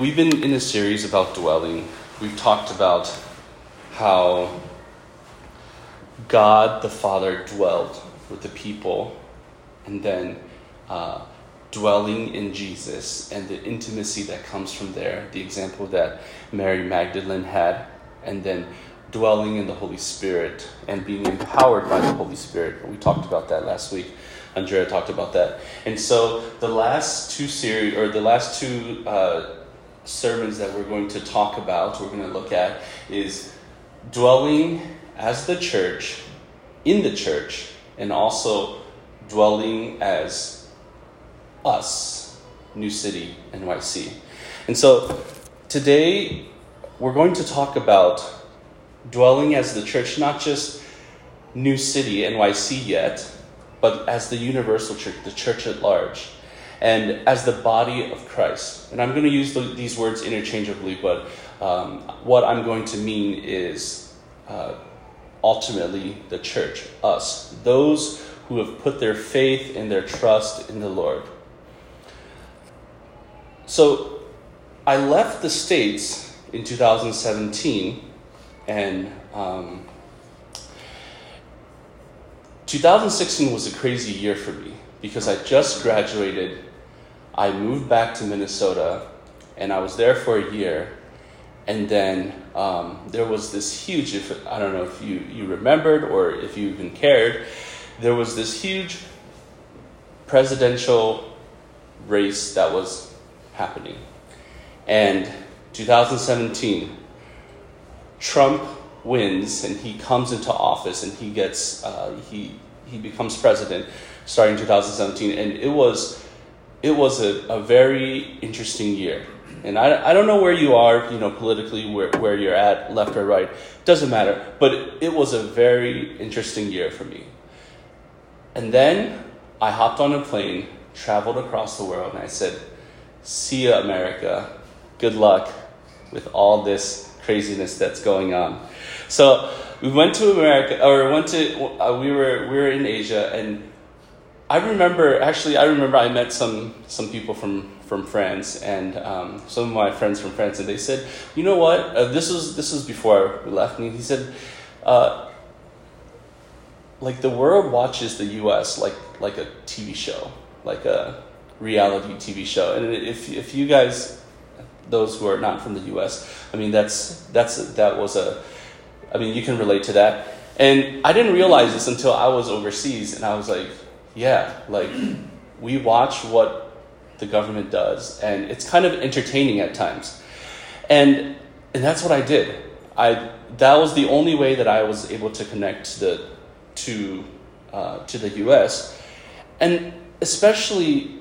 we've been in a series about dwelling. We've talked about how God the Father dwelled with the people, and then uh, dwelling in Jesus and the intimacy that comes from there, the example that Mary Magdalene had, and then dwelling in the Holy Spirit and being empowered by the Holy Spirit. We talked about that last week. Andrea talked about that. And so the last two series, or the last two uh, sermons that we're going to talk about, we're going to look at, is dwelling as the church, in the church, and also dwelling as us, New City, NYC. And so today we're going to talk about dwelling as the church, not just New City, NYC yet, but as the universal church, the church at large, and as the body of Christ. And I'm going to use the, these words interchangeably, but um, what I'm going to mean is uh, ultimately the church, us, those who have put their faith and their trust in the Lord. So I left the States in 2017 and um, 2016 was a crazy year for me because I just graduated. I moved back to Minnesota and I was there for a year. And then um, there was this huge, if, I don't know if you, you remembered or if you even cared, there was this huge presidential race that was happening. And 2017, Trump wins and he comes into office and he gets uh, he he becomes president starting 2017 and it was it was a, a very interesting year. And I, I don't know where you are you know politically where, where you're at left or right. Doesn't matter. But it, it was a very interesting year for me. And then i hopped on a plane traveled across the world and i said see ya america. Good luck with all this craziness that's going on. So we went to America, or went to uh, we were we were in Asia, and I remember actually I remember I met some some people from from France and um, some of my friends from France, and they said, you know what, uh, this was this was before we left, and he said. Uh, like the world watches the U.S. like like a TV show, like a reality TV show. And if if you guys, those who are not from the U.S., I mean that's that's that was a I mean, you can relate to that. And I didn't realize this until I was overseas, and I was like, yeah, like we watch what the government does, and it's kind of entertaining at times. And and that's what I did. I that was the only way that I was able to connect to the to uh, to the U.S. and especially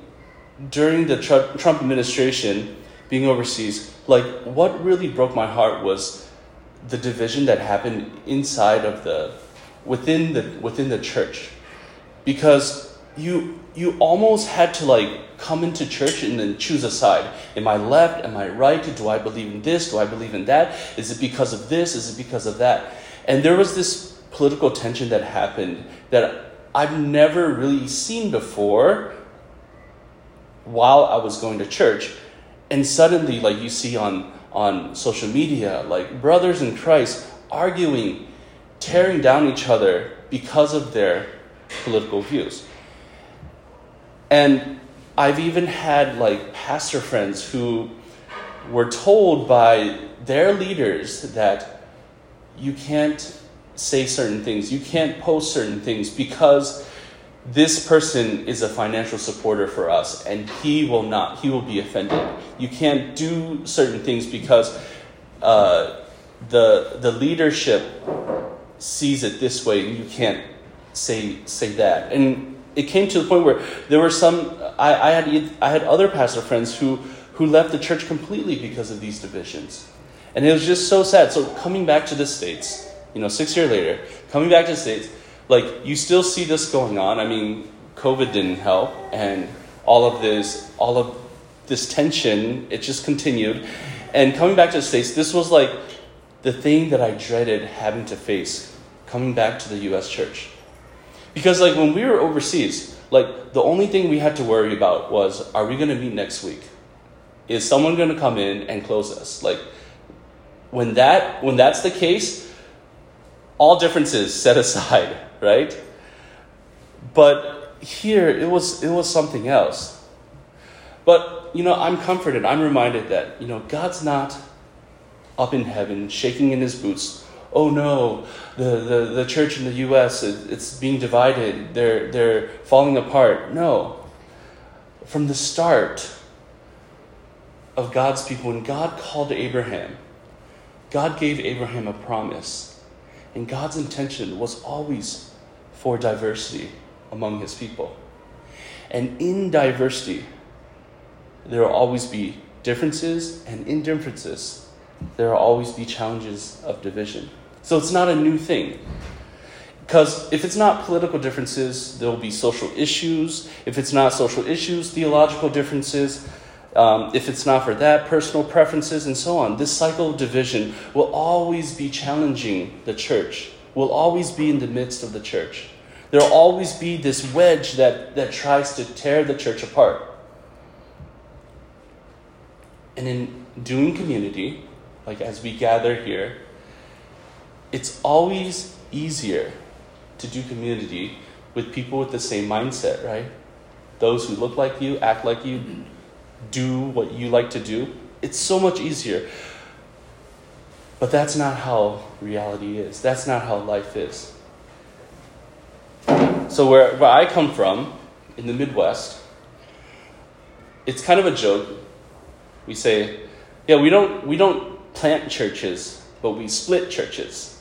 during the Trump administration, being overseas, like what really broke my heart was the division that happened inside of the within the within the church because you you almost had to like come into church and then choose a side. Am i left? Am i right? Do i believe in this? Do i believe in that? Is it because of this? Is it because of that? And there was this political tension that happened that i've never really seen before while i was going to church. And suddenly like you see on on social media, like brothers in Christ arguing, tearing down each other because of their political views. And I've even had like pastor friends who were told by their leaders that you can't say certain things, you can't post certain things because this person is a financial supporter for us and he will not he will be offended you can't do certain things because uh, the the leadership sees it this way and you can't say say that and it came to the point where there were some I, I had I had other pastor friends who who left the church completely because of these divisions and it was just so sad so coming back to the states you know six years later coming back to the states like you still see this going on. I mean, COVID didn't help, and all of this, all of this tension, it just continued. And coming back to the states, this was like the thing that I dreaded having to face coming back to the U.S. church, because like when we were overseas, like the only thing we had to worry about was, are we going to meet next week? is someone going to come in and close us? Like, when that when that's the case, all differences set aside, right? But here it was it was something else. But you know, I'm comforted. I'm reminded that you know God's not up in heaven shaking in his boots. Oh no, the, the, the church in the U.S. it's being divided. They're they're falling apart. No. From the start of God's people, when God called Abraham, God gave Abraham a promise. And God's intention was always for diversity among his people. And in diversity, there will always be differences, and in differences, there will always be challenges of division. So it's not a new thing. Because if it's not political differences, there will be social issues. If it's not social issues, theological differences. Um, if it's not for that, personal preferences and so on. This cycle of division will always be challenging the church, will always be in the midst of the church. There will always be this wedge that, that tries to tear the church apart. And in doing community, like as we gather here, it's always easier to do community with people with the same mindset, right? Those who look like you, act like you, do what you like to do. It's so much easier. But that's not how reality is. That's not how life is. So, where, where I come from, in the Midwest, it's kind of a joke. We say, yeah, we don't, we don't plant churches, but we split churches.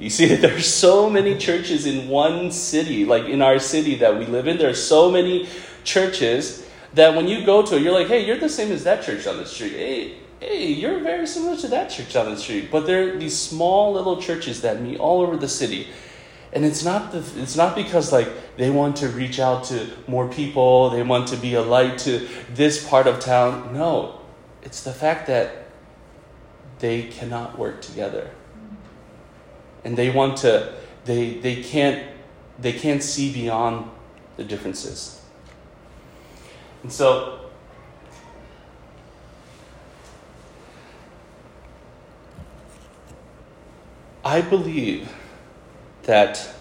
You see, there are so many churches in one city, like in our city that we live in. There are so many churches that when you go to it, you're like, hey, you're the same as that church on the street. Hey, hey, you're very similar to that church on the street. But they're these small little churches that meet all over the city. And it's not the, it's not because like they want to reach out to more people, they want to be a light to this part of town. No. It's the fact that they cannot work together. And they want to they they can't they can't see beyond the differences. And so, I believe that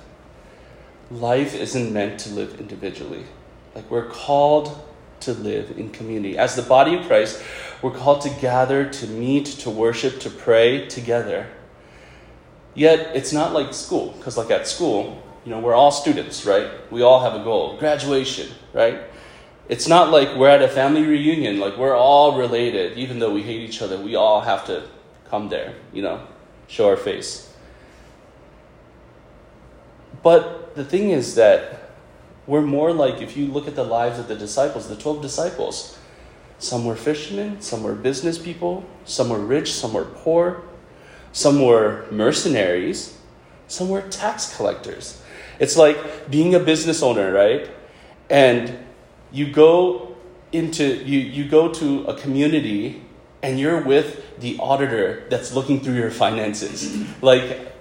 life isn't meant to live individually. Like, we're called to live in community. As the body of Christ, we're called to gather, to meet, to worship, to pray together. Yet, it's not like school, because, like at school, you know, we're all students, right? We all have a goal graduation, right? It's not like we're at a family reunion, like we're all related, even though we hate each other, we all have to come there, you know, show our face. But the thing is that we're more like, if you look at the lives of the disciples, the 12 disciples, some were fishermen, some were business people, some were rich, some were poor, some were mercenaries, some were tax collectors. It's like being a business owner, right? And you go into you, you go to a community and you're with the auditor that's looking through your finances like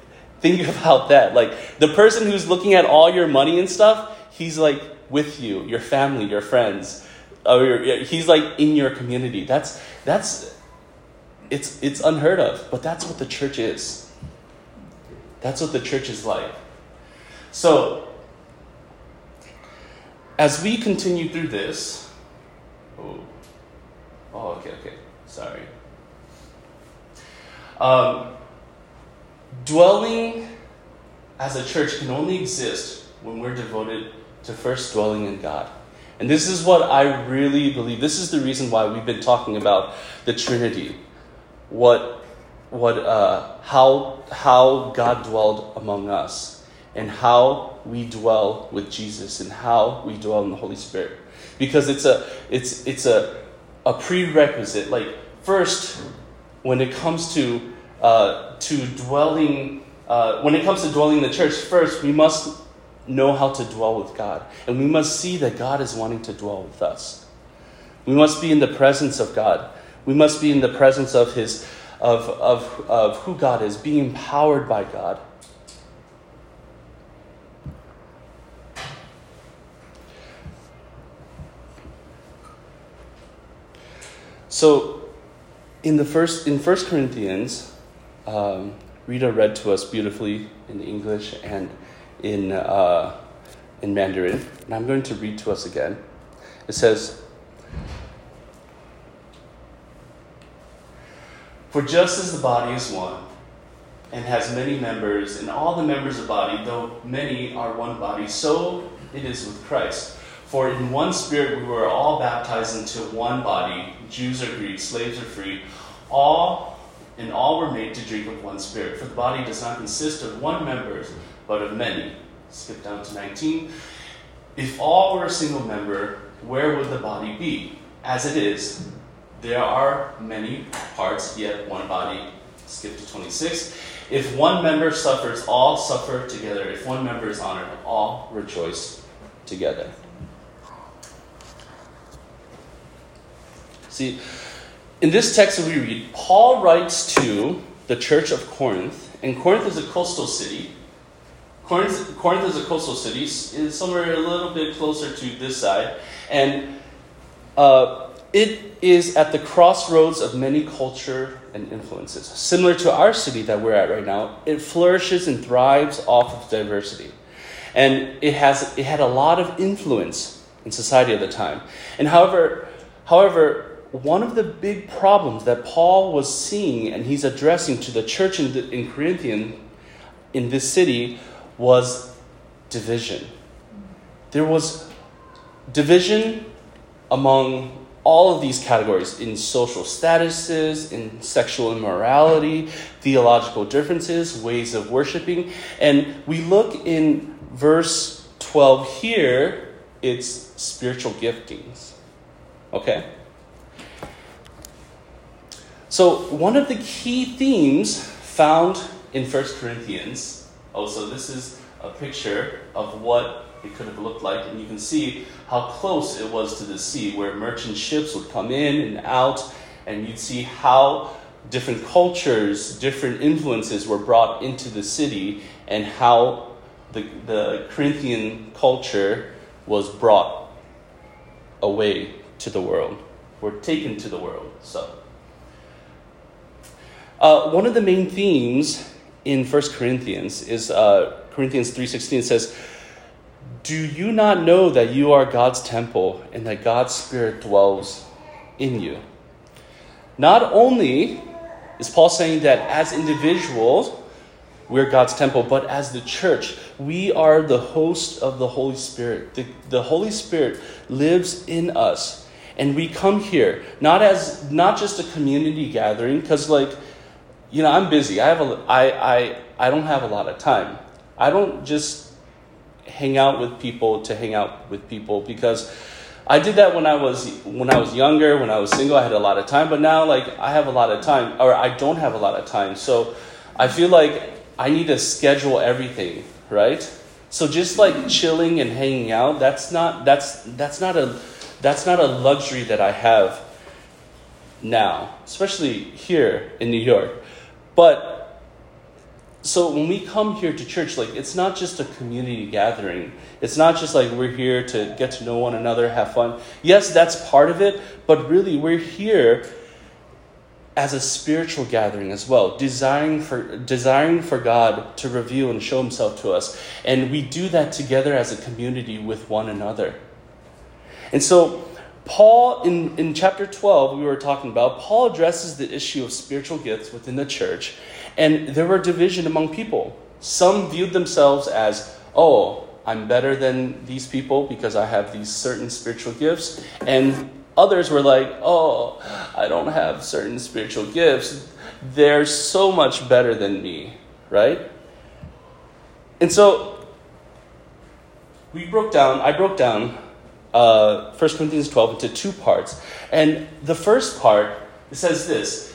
think about that like the person who's looking at all your money and stuff he's like with you your family your friends or he's like in your community that's that's it's it's unheard of but that's what the church is that's what the church is like so as we continue through this, oh, oh okay, okay, sorry. Um, dwelling as a church can only exist when we're devoted to first dwelling in God. And this is what I really believe. This is the reason why we've been talking about the Trinity. What, what, uh, how, how God dwelled among us and how we dwell with Jesus and how we dwell in the Holy Spirit. Because it's a it's it's a a prerequisite. Like first, when it comes to uh, to dwelling, uh, when it comes to dwelling in the church, first we must know how to dwell with God, and we must see that God is wanting to dwell with us. We must be in the presence of God. We must be in the presence of His of of of who God is, being empowered by God. So, in the first in First Corinthians, um, Rita read to us beautifully in English and in uh, in Mandarin, and I'm going to read to us again. It says. For just as the body is one and has many members, and all the members of the body, though many are one body, so it is with Christ. For in one spirit we were all baptized into one body, Jews or Greeks, slaves or free, all and all were made to drink of one spirit. For the body does not consist of one member, but of many. Skip down to 19. If all were a single member, where would the body be? As it is, there are many parts, yet one body. Skip to 26. If one member suffers, all suffer together. If one member is honored, all rejoice together. See, in this text that we read, Paul writes to the church of Corinth, and Corinth is a coastal city. Corinth, Corinth is a coastal city, is somewhere a little bit closer to this side, and uh, it is at the crossroads of many culture and influences. Similar to our city that we're at right now, it flourishes and thrives off of diversity. And it, has, it had a lot of influence in society at the time. And however, however, one of the big problems that Paul was seeing and he's addressing to the church in, the, in Corinthian in this city was division. There was division among all of these categories in social statuses, in sexual immorality, theological differences, ways of worshiping. And we look in verse 12 here, it's spiritual giftings. Okay? So, one of the key themes found in 1 Corinthians, oh, so this is a picture of what it could have looked like, and you can see how close it was to the sea, where merchant ships would come in and out, and you'd see how different cultures, different influences were brought into the city, and how the, the Corinthian culture was brought away to the world, were taken to the world. So, uh, one of the main themes in First Corinthians is uh, Corinthians three sixteen says do you not know that you are God's temple and that God's Spirit dwells in you? Not only is Paul saying that as individuals, we're God's temple, but as the church, we are the host of the Holy Spirit. The, the Holy Spirit lives in us. And we come here not as not just a community gathering, because like, you know, I'm busy. I have a I I I don't have a lot of time. I don't just hang out with people to hang out with people because I did that when I was when I was younger, when I was single, I had a lot of time, but now like I have a lot of time or I don't have a lot of time. So I feel like I need to schedule everything, right? So just like chilling and hanging out, that's not that's that's not a that's not a luxury that I have now, especially here in New York. But so when we come here to church, like it's not just a community gathering. It's not just like we're here to get to know one another, have fun. Yes, that's part of it, but really we're here as a spiritual gathering as well, desiring for desiring for God to reveal and show himself to us. And we do that together as a community with one another. And so Paul, in, in chapter 12, we were talking about, Paul addresses the issue of spiritual gifts within the church, and there were division among people. Some viewed themselves as, oh, I'm better than these people because I have these certain spiritual gifts, and others were like, oh, I don't have certain spiritual gifts. They're so much better than me, right? And so we broke down, I broke down uh, 1 Corinthians 12 into two parts. And the first part says this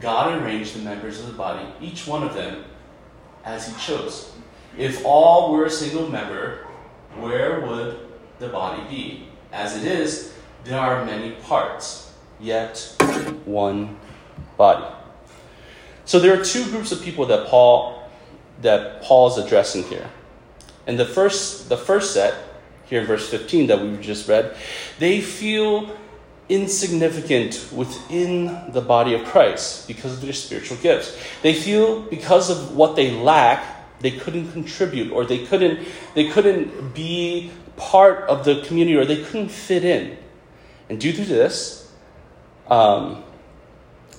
God arranged the members of the body, each one of them, as He chose. If all were a single member, where would the body be? As it is, there are many parts, yet one body. So there are two groups of people that Paul that Paul is addressing here. And the first the first set here in verse 15 that we just read, they feel insignificant within the body of Christ because of their spiritual gifts. They feel because of what they lack, they couldn't contribute or they couldn't they couldn't be part of the community or they couldn't fit in. And due to this, um,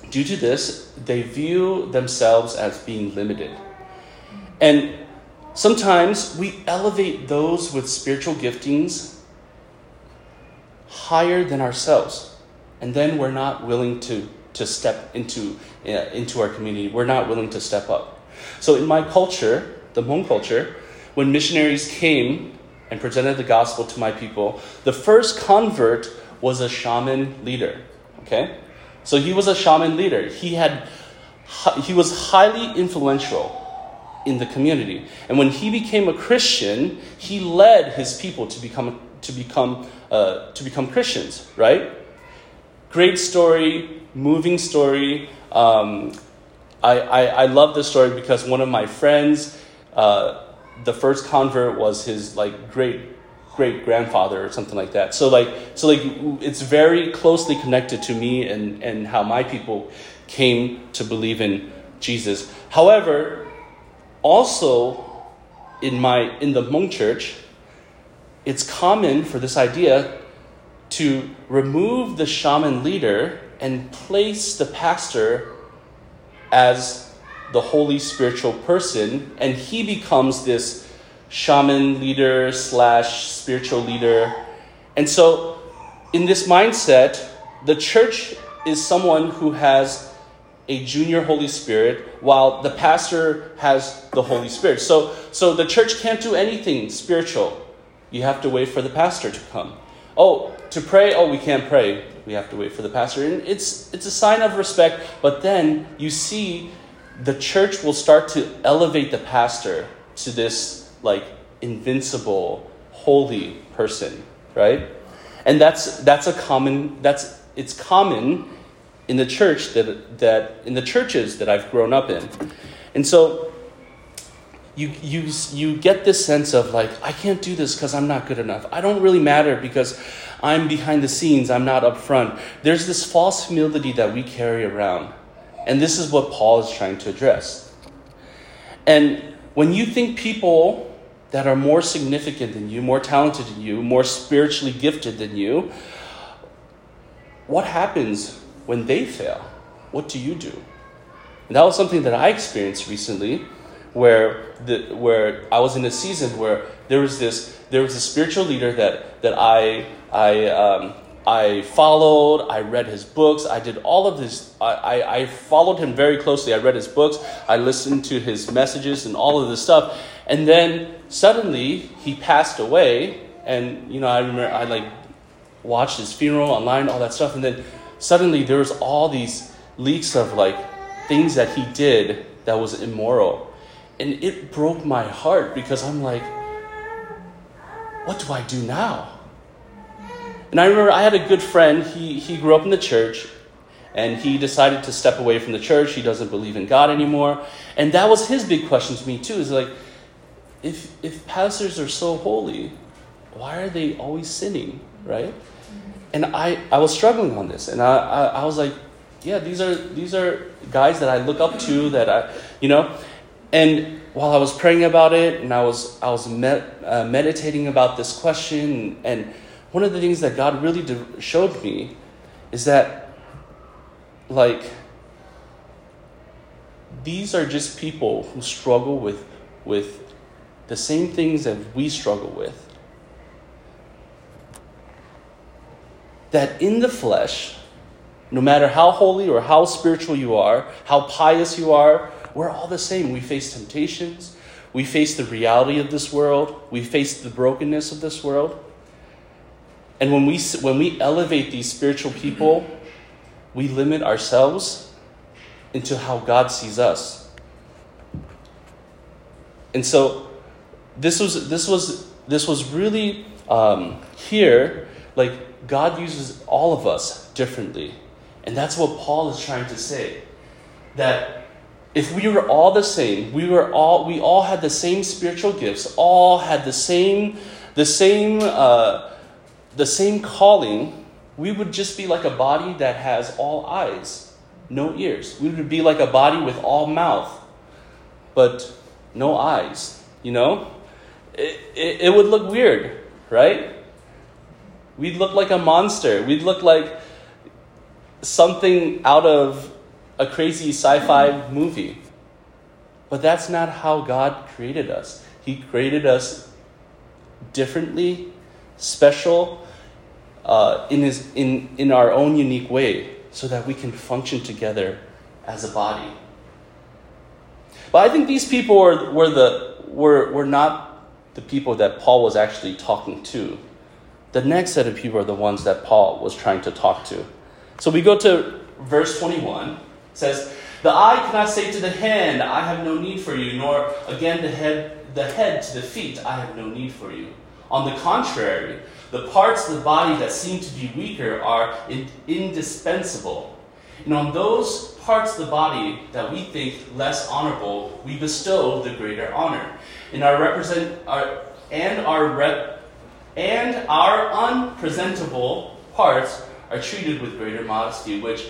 due to this, they view themselves as being limited. And sometimes we elevate those with spiritual giftings higher than ourselves. And then we're not willing to, to step into, uh, into our community. We're not willing to step up. So in my culture, the Hmong culture, when missionaries came and presented the gospel to my people, the first convert was a shaman leader. Okay? So he was a shaman leader. He had he was highly influential in the community. And when he became a Christian, he led his people to become to become uh, to become Christians, right? Great story, moving story. Um, I, I, I love this story because one of my friends, uh, the first convert was his like great great grandfather or something like that. So like so like it's very closely connected to me and and how my people came to believe in Jesus. However, also in my in the Hmong church, it's common for this idea to remove the shaman leader and place the pastor as the holy spiritual person, and he becomes this shaman leader slash spiritual leader. And so, in this mindset, the church is someone who has a junior Holy Spirit, while the pastor has the Holy Spirit. So, so the church can't do anything spiritual you have to wait for the pastor to come. Oh, to pray, oh, we can't pray. We have to wait for the pastor. And it's, it's a sign of respect, but then you see the church will start to elevate the pastor to this like invincible, holy person, right? And that's that's a common that's it's common in the church that that in the churches that I've grown up in. And so you, you, you get this sense of like, I can't do this because I'm not good enough. I don't really matter because I'm behind the scenes, I'm not up front. There's this false humility that we carry around. And this is what Paul is trying to address. And when you think people that are more significant than you, more talented than you, more spiritually gifted than you, what happens when they fail? What do you do? And that was something that I experienced recently where the where I was in a season where there was this there was a spiritual leader that that I I um, I followed. I read his books. I did all of this. I, I, I followed him very closely. I read his books. I listened to his messages and all of this stuff. And then suddenly he passed away. And you know I remember I like watched his funeral online, all that stuff. And then suddenly there was all these leaks of like things that he did that was immoral and it broke my heart because I'm like, what do I do now? And I remember I had a good friend, he, he grew up in the church, and he decided to step away from the church. He doesn't believe in God anymore. And that was his big question to me, too is like, if, if pastors are so holy, why are they always sinning, right? And I, I was struggling on this, and I, I, I was like, yeah, these are, these are guys that I look up to, that I, you know, and while I was praying about it and I was, I was med- uh, meditating about this question, and one of the things that God really de- showed me is that, like, these are just people who struggle with, with the same things that we struggle with. That in the flesh, no matter how holy or how spiritual you are, how pious you are, we're all the same. We face temptations. We face the reality of this world. We face the brokenness of this world. And when we, when we elevate these spiritual people, we limit ourselves into how God sees us. And so this was this was this was really um, here like God uses all of us differently. And that's what Paul is trying to say. That if we were all the same, we were all we all had the same spiritual gifts, all had the same the same uh, the same calling, we would just be like a body that has all eyes, no ears. We would be like a body with all mouth, but no eyes. You know, it, it, it would look weird, right? We'd look like a monster. We'd look like something out of a crazy sci fi movie. But that's not how God created us. He created us differently, special, uh, in, his, in, in our own unique way, so that we can function together as a body. But I think these people were, were, the, were, were not the people that Paul was actually talking to. The next set of people are the ones that Paul was trying to talk to. So we go to verse 21. Says, The eye cannot say to the hand, I have no need for you, nor again the head, the head to the feet, I have no need for you. On the contrary, the parts of the body that seem to be weaker are in, indispensable. And on those parts of the body that we think less honorable, we bestow the greater honor. And our represent our and our rep, and our unpresentable parts are treated with greater modesty, which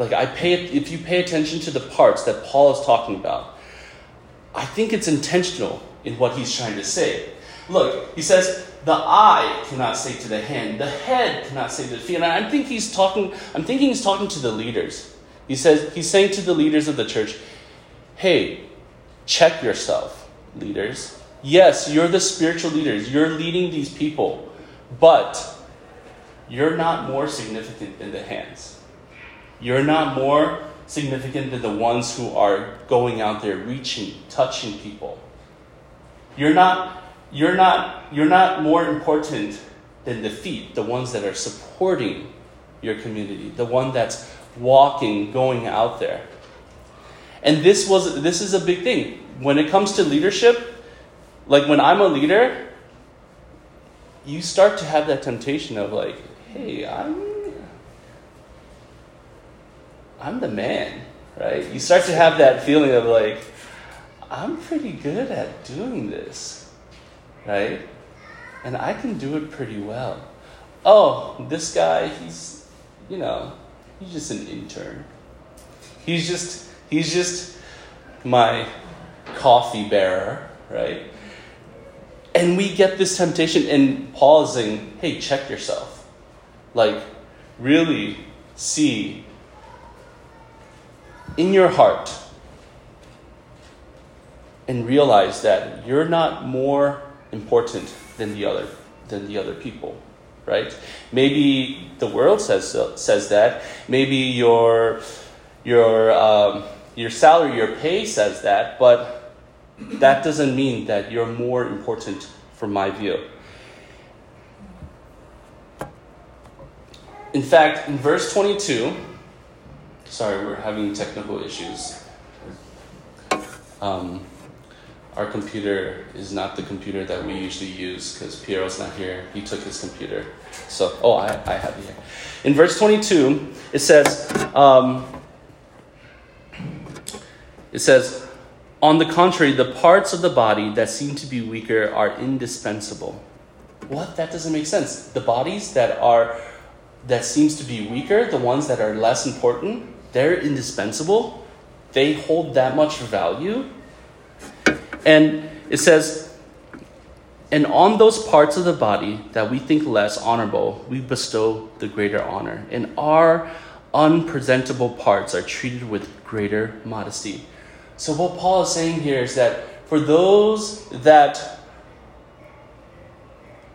like I pay if you pay attention to the parts that Paul is talking about, I think it's intentional in what he's trying to say. Look, he says the eye cannot say to the hand, the head cannot say to the feet. And I think he's talking, I'm thinking he's talking to the leaders. He says he's saying to the leaders of the church, hey, check yourself, leaders. Yes, you're the spiritual leaders. You're leading these people, but you're not more significant than the hands. You're not more significant than the ones who are going out there reaching, touching people. You're not you're not you're not more important than the feet, the ones that are supporting your community, the one that's walking, going out there. And this was this is a big thing. When it comes to leadership, like when I'm a leader, you start to have that temptation of like, hey, I'm I'm the man, right? You start to have that feeling of like, I'm pretty good at doing this, right? And I can do it pretty well. Oh, this guy, he's, you know, he's just an intern. He's just, he's just my coffee bearer, right? And we get this temptation, and pausing, hey, check yourself. Like, really see in your heart and realize that you're not more important than the other than the other people right? Maybe the world says says that. Maybe your your um, your salary your pay says that but that doesn't mean that you're more important from my view. In fact in verse 22 Sorry, we're having technical issues. Um, our computer is not the computer that we usually use because Piero's not here. He took his computer. So, oh, I, I have it here. In verse 22, it says, um, it says, on the contrary, the parts of the body that seem to be weaker are indispensable. What? That doesn't make sense. The bodies that are that seems to be weaker, the ones that are less important, they're indispensable. They hold that much value. And it says, and on those parts of the body that we think less honorable, we bestow the greater honor. And our unpresentable parts are treated with greater modesty. So, what Paul is saying here is that for those that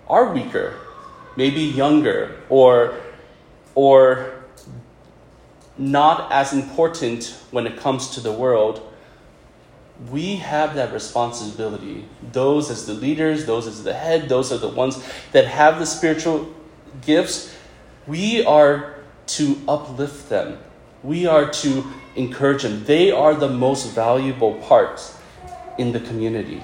are weaker, maybe younger, or, or not as important when it comes to the world, we have that responsibility. Those as the leaders, those as the head, those are the ones that have the spiritual gifts. We are to uplift them. We are to encourage them. They are the most valuable parts in the community.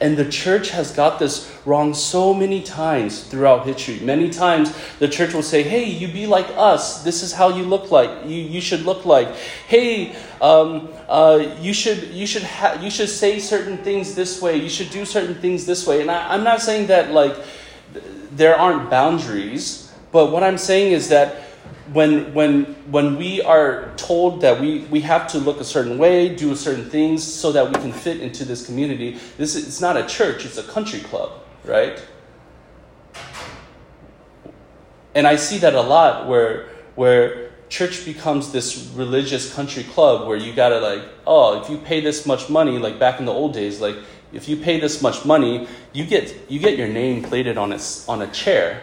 And the church has got this wrong so many times throughout history. Many times the church will say, hey, you be like us. This is how you look like. You, you should look like. Hey, um, uh, you, should, you, should ha- you should say certain things this way. You should do certain things this way. And I, I'm not saying that like there aren't boundaries, but what I'm saying is that when when when we are told that we, we have to look a certain way, do certain things so that we can fit into this community, this is, it's not a church, it's a country club, right? And I see that a lot where where church becomes this religious country club where you gotta like, oh, if you pay this much money, like back in the old days, like if you pay this much money, you get you get your name plated on a, on a chair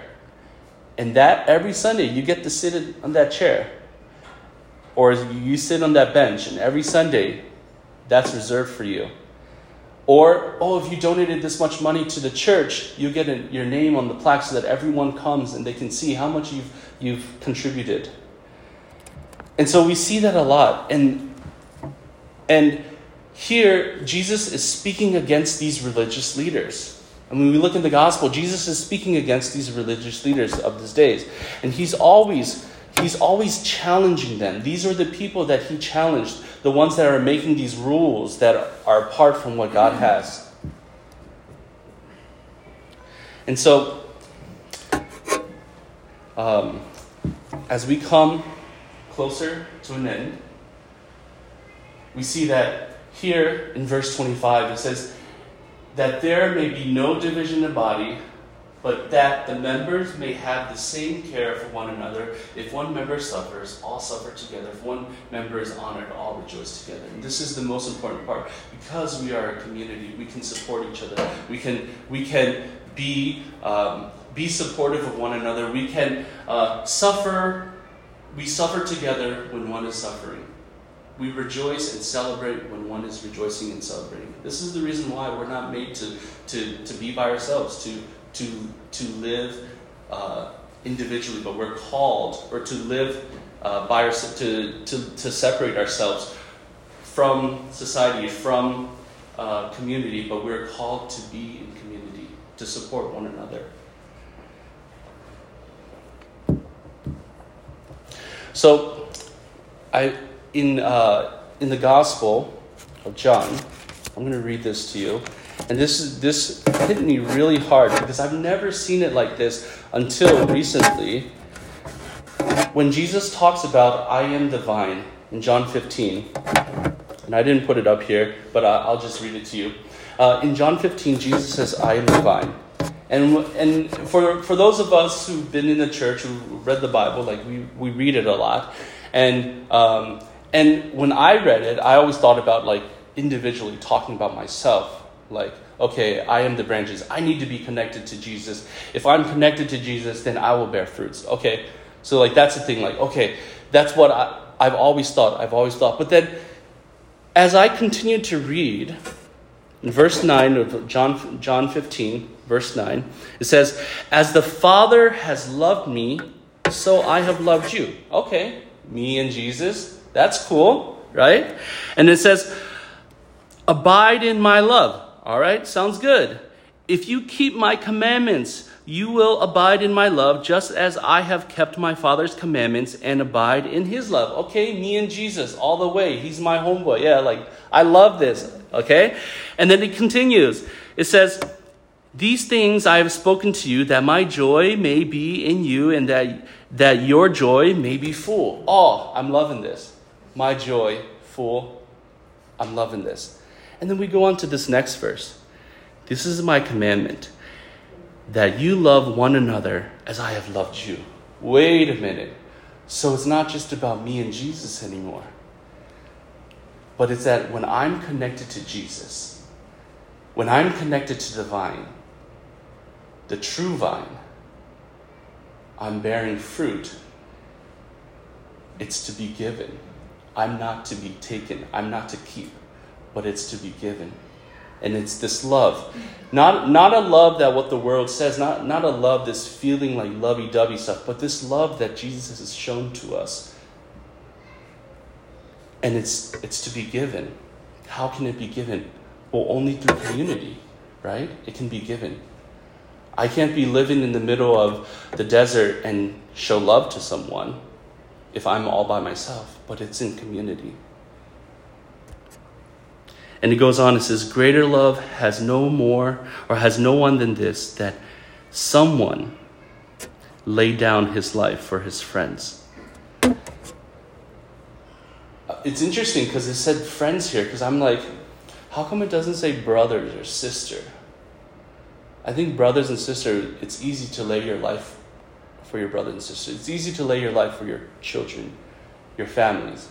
and that every Sunday you get to sit on that chair. Or you sit on that bench, and every Sunday that's reserved for you. Or, oh, if you donated this much money to the church, you get a, your name on the plaque so that everyone comes and they can see how much you've, you've contributed. And so we see that a lot. And, and here, Jesus is speaking against these religious leaders. And when we look in the gospel, Jesus is speaking against these religious leaders of these days. And he's always he's always challenging them. These are the people that he challenged, the ones that are making these rules that are apart from what God has. And so um, as we come closer to an end, we see that here in verse 25 it says, that there may be no division in the body, but that the members may have the same care for one another. If one member suffers, all suffer together. If one member is honored, all rejoice together. And this is the most important part. Because we are a community, we can support each other. We can we can be um, be supportive of one another. We can uh, suffer. We suffer together when one is suffering. We rejoice and celebrate when one is rejoicing and celebrating. This is the reason why we're not made to, to, to be by ourselves, to, to, to live uh, individually, but we're called, or to live uh, by ourselves, to, to, to separate ourselves from society, from uh, community, but we're called to be in community, to support one another. So, I in, uh, in the Gospel of John, I'm going to read this to you. And this, is, this hit me really hard because I've never seen it like this until recently. When Jesus talks about, I am the vine, in John 15, and I didn't put it up here, but I'll just read it to you. Uh, in John 15, Jesus says, I am the vine. And, and for, for those of us who've been in the church, who read the Bible, like we, we read it a lot. And um, and when I read it, I always thought about like individually talking about myself. Like, okay, I am the branches. I need to be connected to Jesus. If I'm connected to Jesus, then I will bear fruits. Okay, so like that's the thing. Like, okay, that's what I, I've always thought. I've always thought. But then, as I continued to read, in verse 9 of John, John 15, verse 9, it says, As the Father has loved me, so I have loved you. Okay, me and Jesus, that's cool, right? And it says, Abide in my love. All right, sounds good. If you keep my commandments, you will abide in my love, just as I have kept my Father's commandments and abide in his love. Okay, me and Jesus all the way. He's my homeboy. Yeah, like, I love this. Okay? And then it continues. It says, These things I have spoken to you, that my joy may be in you and that, that your joy may be full. Oh, I'm loving this my joy full. I'm loving this. And then we go on to this next verse. This is my commandment that you love one another as I have loved you. Wait a minute. So it's not just about me and Jesus anymore. but it's that when I'm connected to Jesus, when I'm connected to the vine, the true vine, I'm bearing fruit. It's to be given. I'm not to be taken. I'm not to keep, but it's to be given. And it's this love. Not, not a love that what the world says, not, not a love, this feeling like lovey dovey stuff, but this love that Jesus has shown to us. And it's, it's to be given. How can it be given? Well, only through community, right? It can be given. I can't be living in the middle of the desert and show love to someone if I'm all by myself, but it's in community. And it goes on, it says, Greater love has no more or has no one than this, that someone laid down his life for his friends. Uh, it's interesting because it said friends here, because I'm like, how come it doesn't say brothers or sister? I think brothers and sisters, it's easy to lay your life for your brother and sister. It's easy to lay your life for your children, your families.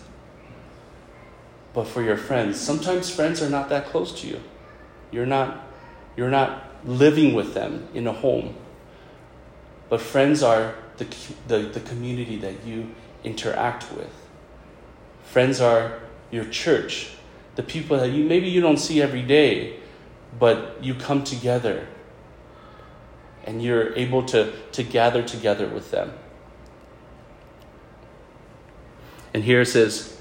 But for your friends, sometimes friends are not that close to you. You're not you're not living with them in a home. But friends are the, the, the community that you interact with. Friends are your church, the people that you maybe you don't see every day, but you come together and you're able to, to gather together with them. And here it says,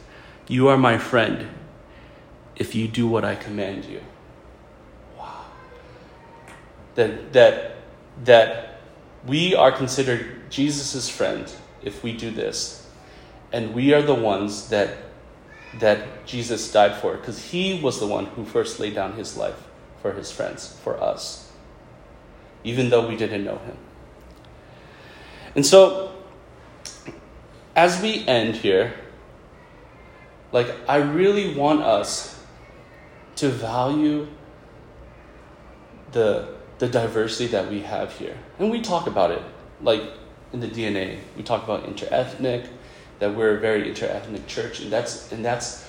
You are my friend if you do what I command you. Wow. That, that, that we are considered Jesus' friend if we do this. And we are the ones that, that Jesus died for because he was the one who first laid down his life for his friends, for us even though we didn't know him. And so, as we end here, like, I really want us to value the, the diversity that we have here. And we talk about it, like in the DNA. We talk about interethnic, that we're a very interethnic church, and that's, and that's,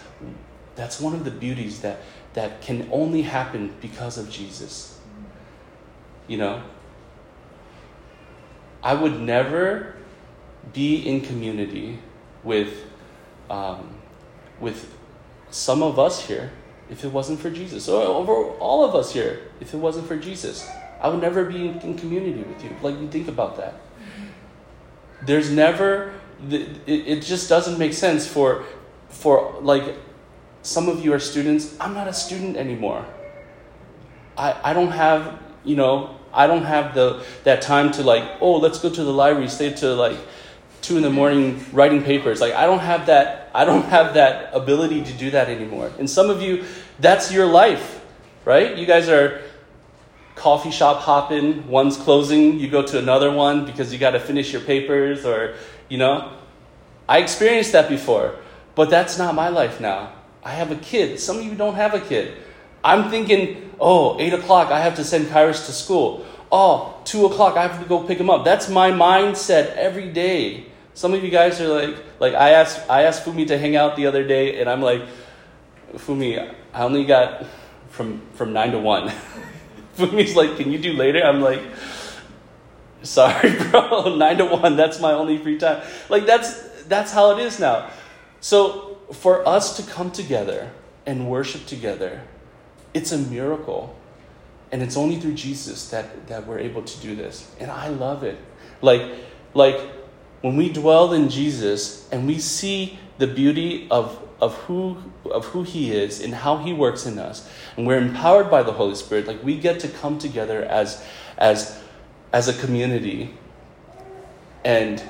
that's one of the beauties that, that can only happen because of Jesus. You know, I would never be in community with, um, with some of us here if it wasn't for Jesus, or over all of us here if it wasn't for Jesus. I would never be in, community with you. Like, you think about that. There's never, it, just doesn't make sense for, for like, some of you are students. I'm not a student anymore. I, I don't have you know, I don't have the that time to like, oh, let's go to the library, stay to like two in the morning writing papers. Like I don't have that I don't have that ability to do that anymore. And some of you, that's your life, right? You guys are coffee shop hopping, one's closing, you go to another one because you got to finish your papers or, you know. I experienced that before, but that's not my life now. I have a kid. Some of you don't have a kid. I'm thinking, oh, 8 o'clock, I have to send Kairos to school. Oh, 2 o'clock, I have to go pick him up. That's my mindset every day. Some of you guys are like, like I asked, I asked Fumi to hang out the other day, and I'm like, Fumi, I only got from from nine to one. Fumi's like, can you do later? I'm like, sorry, bro, nine to one. That's my only free time. Like that's that's how it is now. So for us to come together and worship together it's a miracle. And it's only through Jesus that, that we're able to do this. And I love it. Like, like when we dwell in Jesus and we see the beauty of, of, who, of who He is and how He works in us, and we're empowered by the Holy Spirit, like we get to come together as, as, as a community. And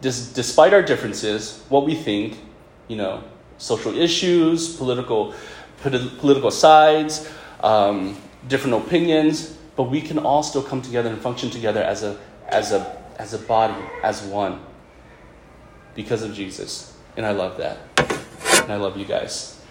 dis, despite our differences, what we think, you know, social issues, political political sides, um, different opinions, but we can all still come together and function together as a, as a, as a body, as one, because of Jesus. And I love that. And I love you guys.